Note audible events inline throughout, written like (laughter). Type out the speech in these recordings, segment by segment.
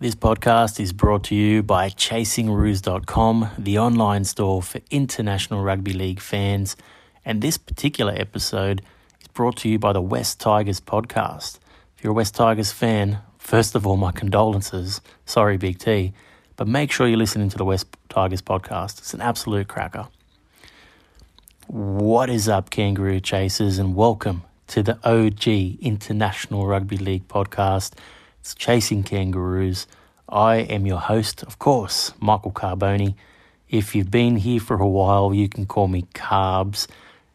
This podcast is brought to you by ChasingRoos.com, the online store for international rugby league fans. And this particular episode is brought to you by the West Tigers podcast. If you're a West Tigers fan, first of all, my condolences. Sorry, Big T. But make sure you're listening to the West Tigers podcast. It's an absolute cracker. What is up, Kangaroo Chasers, and welcome to the OG International Rugby League podcast. It's Chasing Kangaroos. I am your host, of course, Michael Carboni. If you've been here for a while, you can call me Carbs.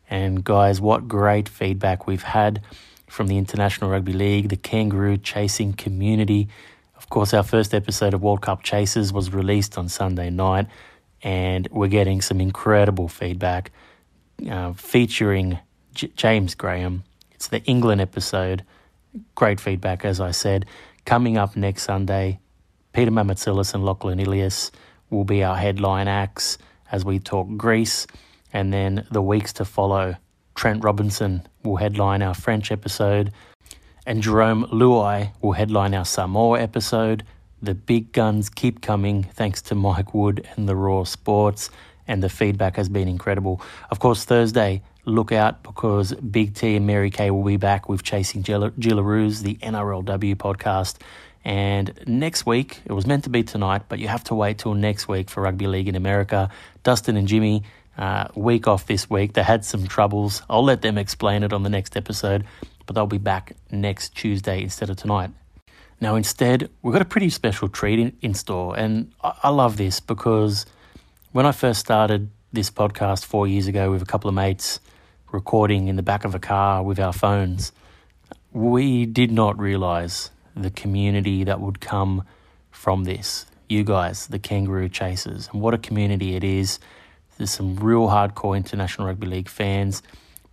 And guys, what great feedback we've had from the International Rugby League, the Kangaroo Chasing community. Of course, our first episode of World Cup Chasers was released on Sunday night, and we're getting some incredible feedback uh, featuring J- James Graham. It's the England episode. Great feedback, as I said. Coming up next Sunday, Peter Mamatsilis and Lachlan Ilias will be our headline acts as we talk Greece. And then the weeks to follow, Trent Robinson will headline our French episode, and Jarome Luai will headline our Samoa episode. The big guns keep coming thanks to Mike Wood and the Raw Sports, and the feedback has been incredible. Of course, Thursday, look out because Big T and Mary Kay will be back with Chasing Jillaroos, the NRLW podcast. And next week, it was meant to be tonight, but you have to wait till next week for Rugby League in America. Dustin and Jimmy, uh, week off this week. They had some troubles. I'll let them explain it on the next episode, but they'll be back next Tuesday instead of tonight. Now, instead, we've got a pretty special treat in, in store, and I, I love this because when I first started this podcast four years ago with a couple of mates, recording in the back of a car with our phones, we did not realize the community that would come from this. You guys, the Kangaroo Chasers, and what a community it is. There's some real hardcore International Rugby League fans,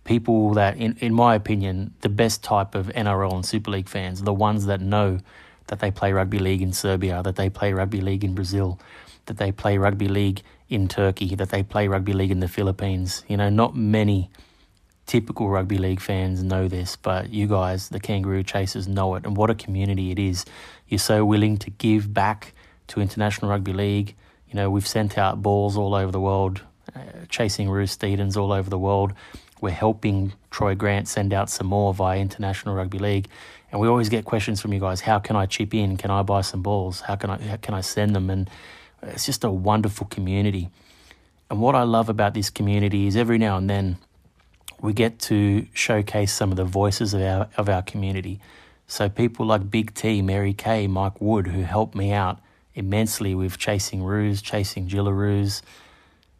people that, in, in my opinion, the best type of NRL and Super League fans, the ones that know that they play rugby league in Serbia, that they play rugby league in Brazil, that they play rugby league in Turkey, that they play rugby league in the Philippines. You know, not many typical rugby league fans know this, but you guys, the Kangaroo Chasers, know it. And what a community it is. You're so willing to give back to International Rugby League. You know, we've sent out balls all over the world, uh, chasing Roos Steedens all over the world. We're helping Troy Grant send out some more via International Rugby League. And we always get questions from you guys. How can I chip in? Can I buy some balls? How can I, how can I send them? And it's just a wonderful community. And what I love about this community is every now and then we get to showcase some of the voices of our of our community. So people like Big T, Mary Kay, Mike Wood, who helped me out immensely with chasing Roos, chasing Jillaroos,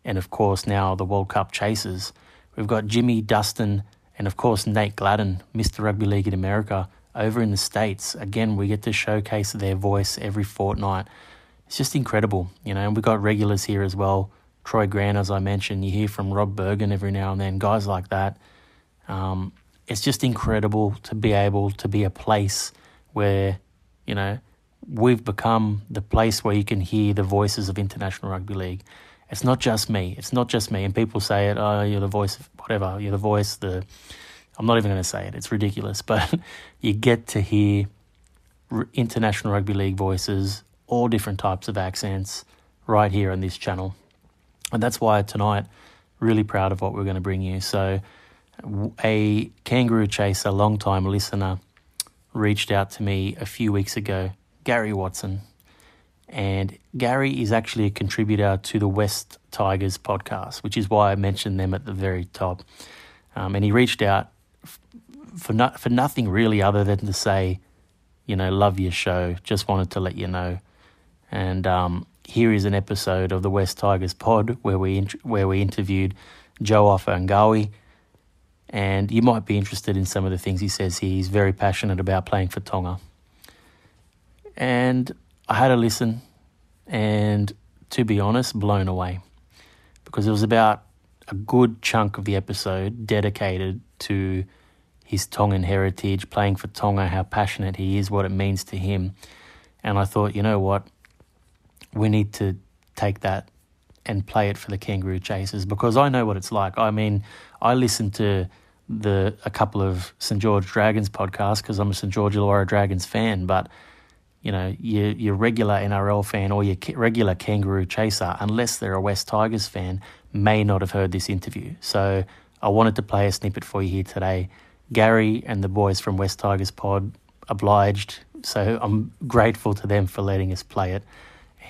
and of course now the World Cup chasers. We've got Jimmy Dustin and of course Nate Gladden, Mr. Rugby League in America, over in the States. Again, we get to showcase their voice every fortnight. It's just incredible, you know, and we've got regulars here as well. Troy Grant, as I mentioned, you hear from Rob Bergen every now and then, guys like that. Um, it's just incredible to be able to be a place where, you know, we've become the place where you can hear the voices of International Rugby League. It's not just me. It's not just me. And people say it, oh, you're the voice of whatever. You're the voice, the. I'm not even going to say it. It's ridiculous. (laughs) But you get to hear International Rugby League voices, all different types of accents, right here on this channel. And that's why tonight, really proud of what we're going to bring you. So, a kangaroo chaser, long time listener, reached out to me a few weeks ago, Gary Watson. And Gary is actually a contributor to the West Tigers podcast, which is why I mentioned them at the very top. Um, and he reached out for no, for nothing really other than to say, you know, love your show. Just wanted to let you know. And um, here is an episode of the West Tigers pod where we int- where we interviewed Joe Ofahengaue, and you might be interested in some of the things he says. He's very passionate about playing for Tonga, and I had a listen, and to be honest, blown away because it was about a good chunk of the episode dedicated to his Tongan heritage, playing for Tonga, how passionate he is, what it means to him. And I thought, you know what? We need to take that and play it for the kangaroo chasers because I know what it's like. I mean, I listened to the a couple of St George Dragons podcasts because I'm a St George Illawarra Dragons fan, but you know, your, your regular NRL fan or your regular kangaroo chaser, unless they're a West Tigers fan, may not have heard this interview. So I wanted to play a snippet for you here today. Gary and the boys from West Tigers Pod obliged, so I'm grateful to them for letting us play it.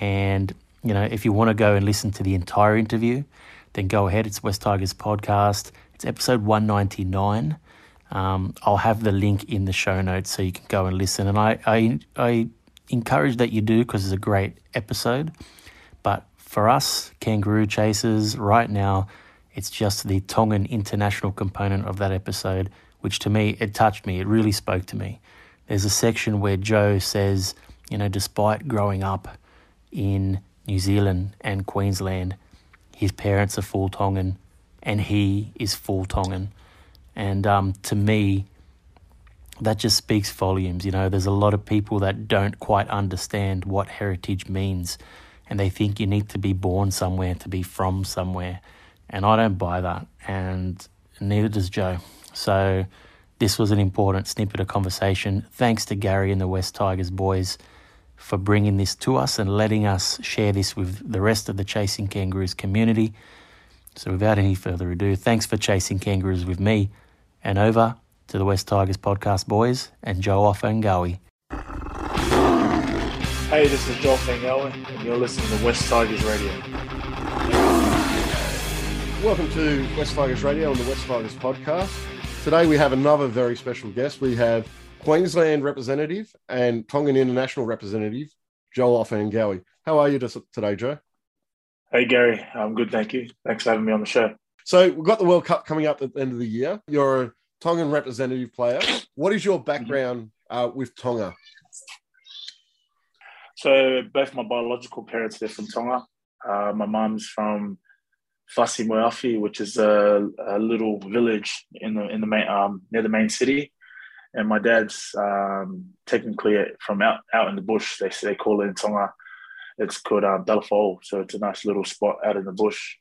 And, you know, if you want to go and listen to the entire interview, then go ahead. It's West Tigers Podcast. It's episode 199. Um, I'll have the link in the show notes so you can go and listen. And I, I, I encourage that you do because it's a great episode. But for us, kangaroo chasers, right now, it's just the Tongan international component of that episode, which to me, it touched me. It really spoke to me. There's a section where Joe says, you know, despite growing up in New Zealand and Queensland, his parents are full Tongan and he is full Tongan. And um, to me, that just speaks volumes. You know, there's a lot of people that don't quite understand what heritage means, and they think you need to be born somewhere to be from somewhere. And I don't buy that, and neither does Joe. So, this was an important snippet of conversation. Thanks to Gary and the West Tigers boys for bringing this to us and letting us share this with the rest of the Chasing Kangaroos community. So, without any further ado, thanks for chasing kangaroos with me, and over to the West Tigers podcast boys and Joe Ofahengaue. Hey, this is Joe Ofahengaue, and you're listening to West Tigers Radio. Welcome to West Tigers Radio on the West Tigers podcast. Today we have another very special guest. We have Queensland representative and Tongan international representative, Joe Ofahengaue. How are you today, Joe? Hey, Gary. I'm good, thank you. Thanks for having me on the show. So we've got the World Cup coming up at the end of the year. You're a Tongan representative player. What is your background uh, with Tonga? So both my biological parents are from Tonga. Uh, my mum's from Fasi Moafi, which is a, a, little village in the in the main um, near the main city, and my dad's um, technically from out out in the bush. They they call it in Tonga. It's called um, so it's a nice little spot out in the bush.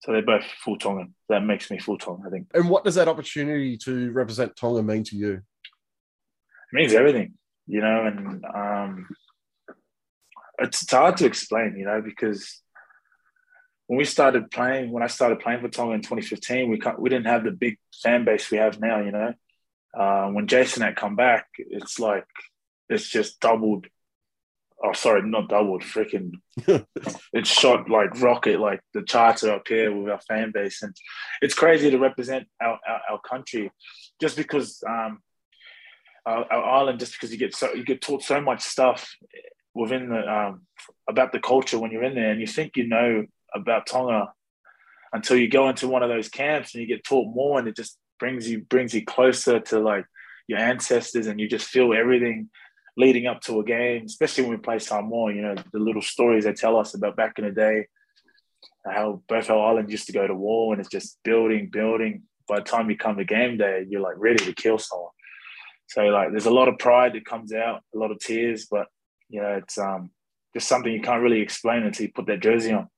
So they're both full Tongan. That makes me full Tongan, I think. And what does that opportunity to represent Tonga mean to you? It means everything, you know, and um, it's, it's hard to explain, you know, because when we started playing, when I started playing for Tonga in 2015, we we didn't have the big fan base we have now, you know. Uh, when Jason had come back, it's like it's just doubled oh sorry, not doubled, freaking (laughs) it's shot like rocket, like the charts are up here with our fan base. And it's crazy to represent our, our, our country just because um our, our, island, just because you get so you get taught so much stuff within the um about the culture when you're in there and you think you know about Tonga until you go into one of those camps and you get taught more and it just brings you brings you closer to like your ancestors and you just feel everything leading up to a game, especially when we play Samoa, you know, the little stories they tell us about back in the day, how both our islands used to go to war and it's just building, building. By the time you come to game day, you're like ready to kill someone. So like there's a lot of pride that comes out, a lot of tears, but you know, it's um just something you can't really explain until you put that jersey on.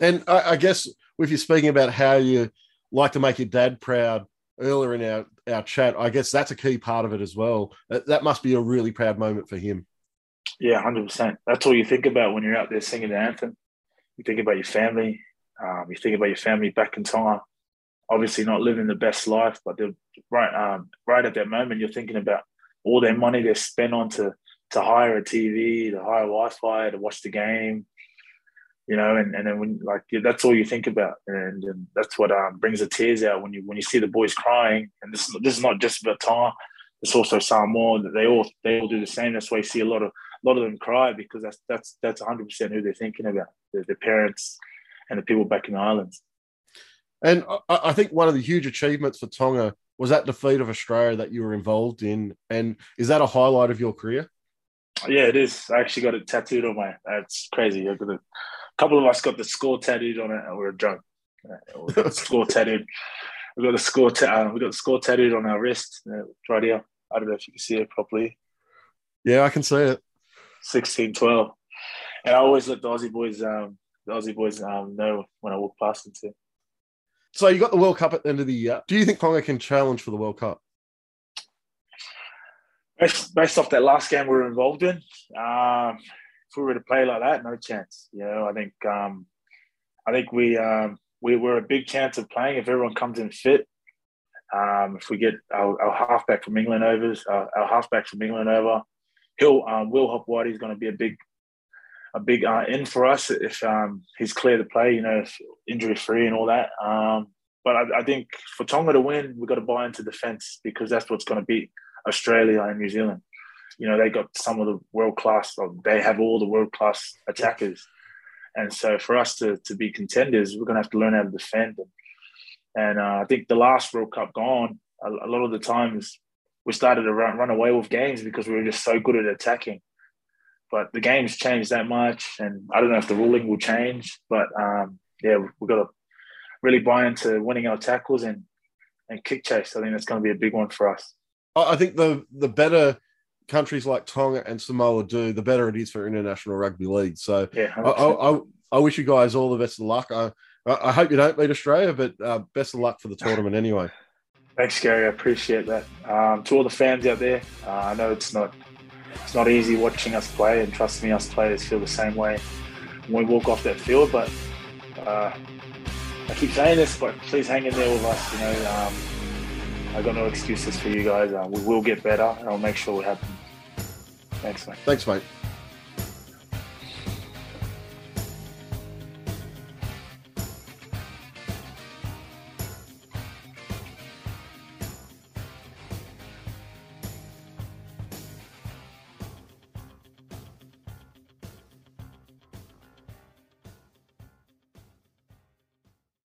And I, I guess if you're speaking about how you like to make your dad proud, earlier in our, our chat, I guess that's a key part of it as well. That, that must be a really proud moment for him. Yeah, 100%. That's all you think about when you're out there singing the anthem. You think about your family. Um, you think about your family back in time. Obviously, not living the best life, but right, um, right at that moment, you're thinking about all their money they spent on to, to hire a TV, to hire Wi Fi, to watch the game, you know, and, and then when like that's all you think about, and, and that's what um, brings the tears out when you when you see the boys crying. And this this is not just Baton, it's also Samoa that they all they all do the same. That's why you see a lot of a lot of them cry because that's that's that's 100 percent who they're thinking about, their, their parents and the people back in the islands. And I think one of the huge achievements for Tonga was that defeat of Australia that you were involved in. And is that a highlight of your career? Yeah, it is. I actually got it tattooed on my. That's crazy. I got a couple of us got the score tattooed on it, and we were drunk. Uh, score (laughs) tattooed. We got the score. Ta- uh, we got the score tattooed on our wrist, uh, right here. I don't know if you can see it properly. Yeah, I can see it. 16, 12. And I always let the Aussie boys, um, the Aussie boys, um, know when I walk past them too. So you got the World Cup at the end of the year. Do you think Tonga can challenge for the World Cup? based, based off that last game we were involved in, um, if we were to play like that, no chance. You know, I think um, I think we um, we were a big chance of playing if everyone comes in fit. Um, if we get our, our halfback from England over, uh, our halfback from England over, he'll um, Will Hopoate is going to be a big a big uh, in for us if um, he's clear to play. You know, injury free and all that. Um, but I, I, think for Tonga to win, we've got to buy into defence because that's what's going to beat Australia and New Zealand. You know, they got some of the world class. They have all the world class attackers, and so for us to to be contenders, we're going to have to learn how to defend. And, and uh, I think the last World Cup gone, a, a lot of the times we started to run, run away with games because we were just so good at attacking. But the game's changed that much, and I don't know if the ruling will change. But um, yeah, we've got to really buy into winning our tackles and and kick chase. I think that's going to be a big one for us. I think the the better countries like Tonga and Samoa do, the better it is for international rugby league. So yeah, I, I, I, wish you guys all the best of luck. I, I hope you don't beat Australia, but uh, best of luck for the tournament anyway. Thanks, Gary. I appreciate that. Um, to all the fans out there, uh, I know it's not it's not easy watching us play, and trust me, us players feel the same way when we walk off that field. But uh, I keep saying this, but please hang in there with us. You know, um, I got no excuses for you guys. Uh, we will get better, and I'll make sure we happen. Thanks, mate. Thanks, mate.